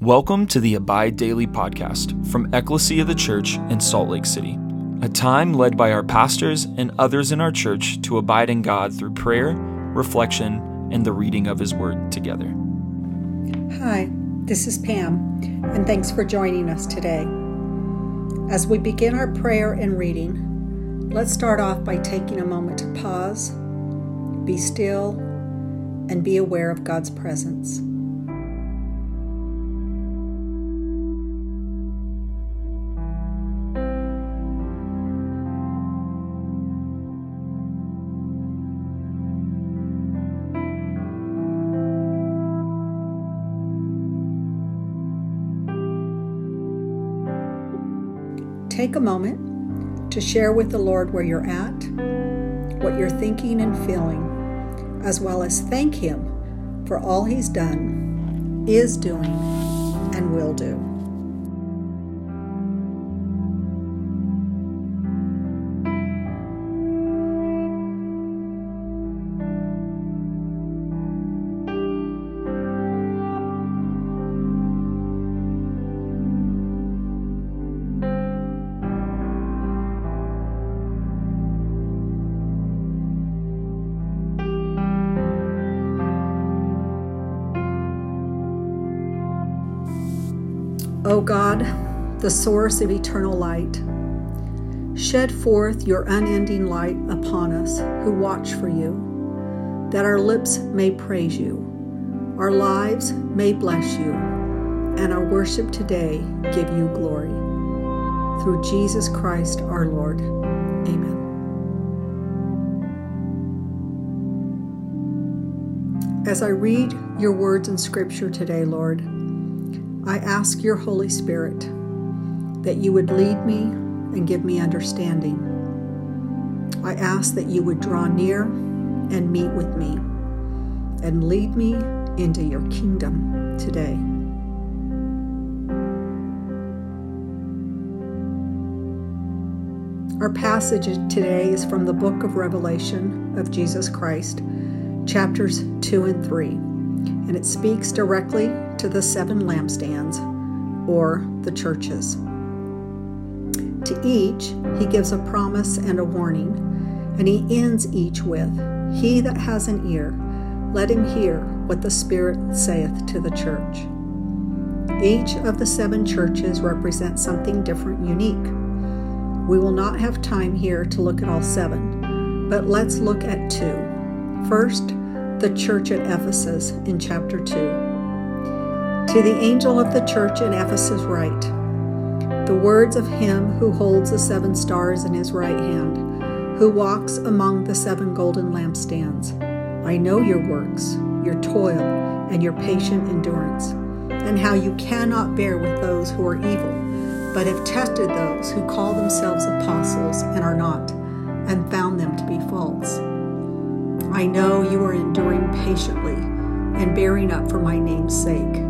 Welcome to the Abide Daily podcast from Ecclesia of the Church in Salt Lake City, a time led by our pastors and others in our church to abide in God through prayer, reflection, and the reading of His Word together. Hi, this is Pam, and thanks for joining us today. As we begin our prayer and reading, let's start off by taking a moment to pause, be still, and be aware of God's presence. Take a moment to share with the Lord where you're at, what you're thinking and feeling, as well as thank Him for all He's done, is doing, and will do. O God, the source of eternal light, shed forth your unending light upon us who watch for you, that our lips may praise you, our lives may bless you, and our worship today give you glory. Through Jesus Christ our Lord. Amen. As I read your words in Scripture today, Lord, I ask your Holy Spirit that you would lead me and give me understanding. I ask that you would draw near and meet with me and lead me into your kingdom today. Our passage today is from the book of Revelation of Jesus Christ, chapters 2 and 3 and it speaks directly to the seven lampstands or the churches. To each, he gives a promise and a warning, and he ends each with He that has an ear, let him hear what the Spirit saith to the church. Each of the seven churches represents something different, unique. We will not have time here to look at all seven, but let's look at two. First, the church at Ephesus in chapter 2. To the angel of the church in Ephesus, write The words of him who holds the seven stars in his right hand, who walks among the seven golden lampstands. I know your works, your toil, and your patient endurance, and how you cannot bear with those who are evil, but have tested those who call themselves apostles and are not, and found them to be false. I know you are enduring patiently and bearing up for my name's sake,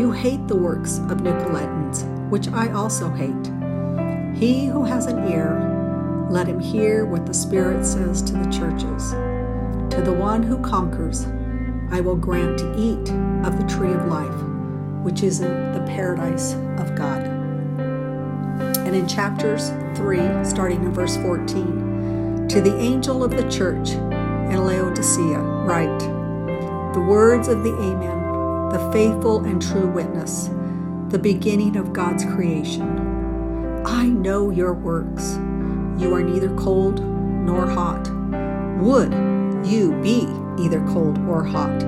You hate the works of Nicolaitans, which I also hate. He who has an ear, let him hear what the Spirit says to the churches. To the one who conquers, I will grant to eat of the tree of life, which is in the paradise of God. And in chapters 3, starting in verse 14, to the angel of the church in Laodicea, write the words of the Amen the faithful and true witness, the beginning of God's creation. I know your works. You are neither cold nor hot. Would you be either cold or hot,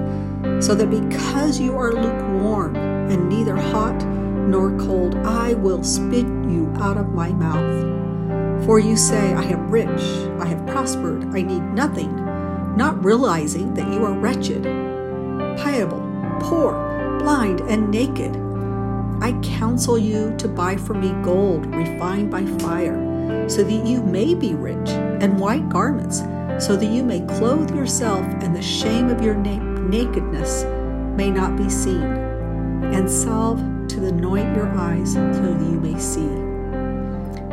so that because you are lukewarm and neither hot nor cold, I will spit you out of my mouth. For you say, I am rich, I have prospered, I need nothing, not realizing that you are wretched, pitiable, poor, blind, and naked. I counsel you to buy for me gold refined by fire, so that you may be rich, and white garments, so that you may clothe yourself, and the shame of your na- nakedness may not be seen, and salve to anoint your eyes, so that you may see.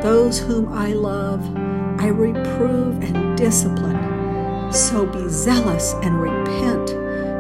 Those whom I love, I reprove and discipline. So be zealous and repent.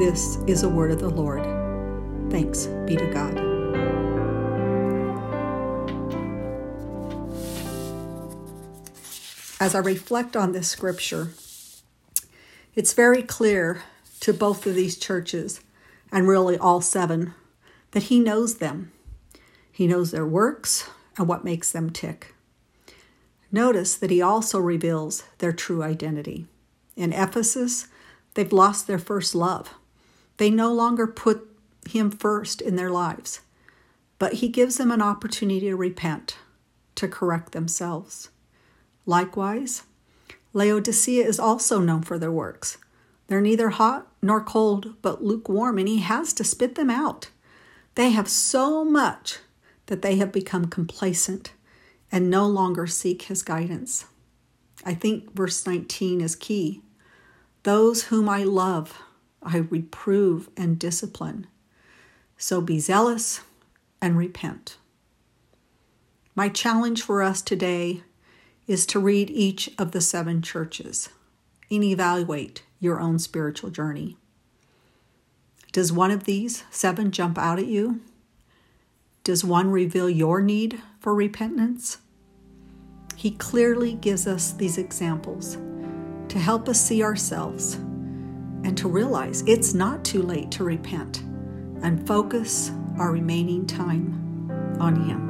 This is a word of the Lord. Thanks be to God. As I reflect on this scripture, it's very clear to both of these churches, and really all seven, that He knows them. He knows their works and what makes them tick. Notice that he also reveals their true identity. In Ephesus, they've lost their first love. They no longer put him first in their lives, but he gives them an opportunity to repent, to correct themselves. Likewise, Laodicea is also known for their works. They're neither hot nor cold, but lukewarm, and he has to spit them out. They have so much that they have become complacent and no longer seek his guidance. I think verse 19 is key. Those whom I love, I reprove and discipline. So be zealous and repent. My challenge for us today is to read each of the seven churches and evaluate your own spiritual journey. Does one of these seven jump out at you? Does one reveal your need for repentance? He clearly gives us these examples to help us see ourselves and to realize it's not too late to repent and focus our remaining time on Him.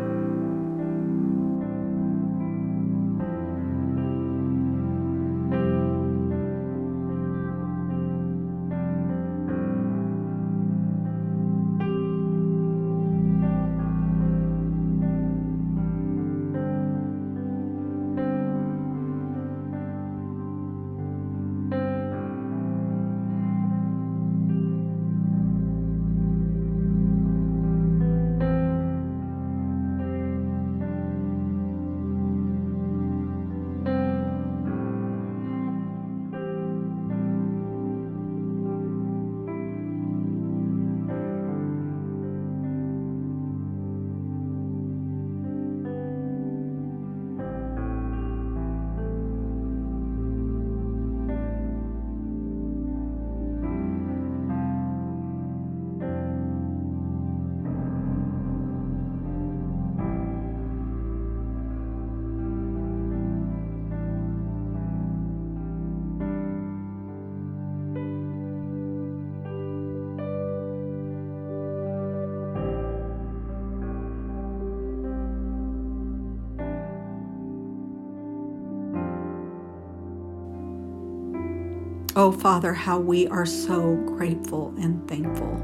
Oh, Father, how we are so grateful and thankful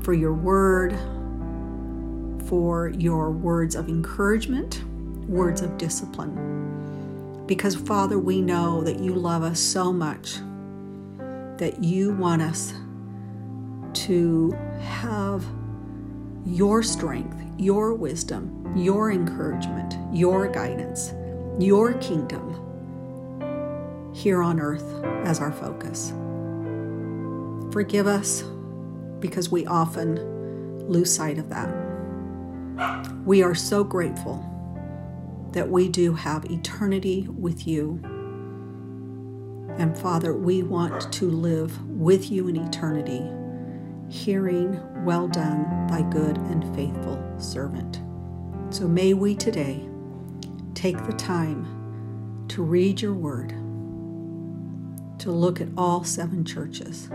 for your word, for your words of encouragement, words of discipline. Because, Father, we know that you love us so much that you want us to have your strength, your wisdom, your encouragement, your guidance, your kingdom here on earth as our focus. Forgive us because we often lose sight of that. We are so grateful that we do have eternity with you. And Father, we want to live with you in eternity, hearing, Well done, thy good and faithful servant. So may we today take the time to read your word to look at all seven churches,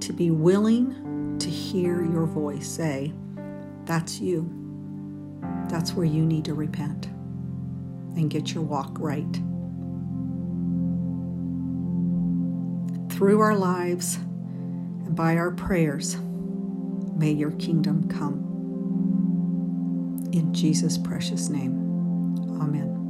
to be willing to hear your voice say, that's you. That's where you need to repent and get your walk right. Through our lives and by our prayers, may your kingdom come. In Jesus' precious name, amen.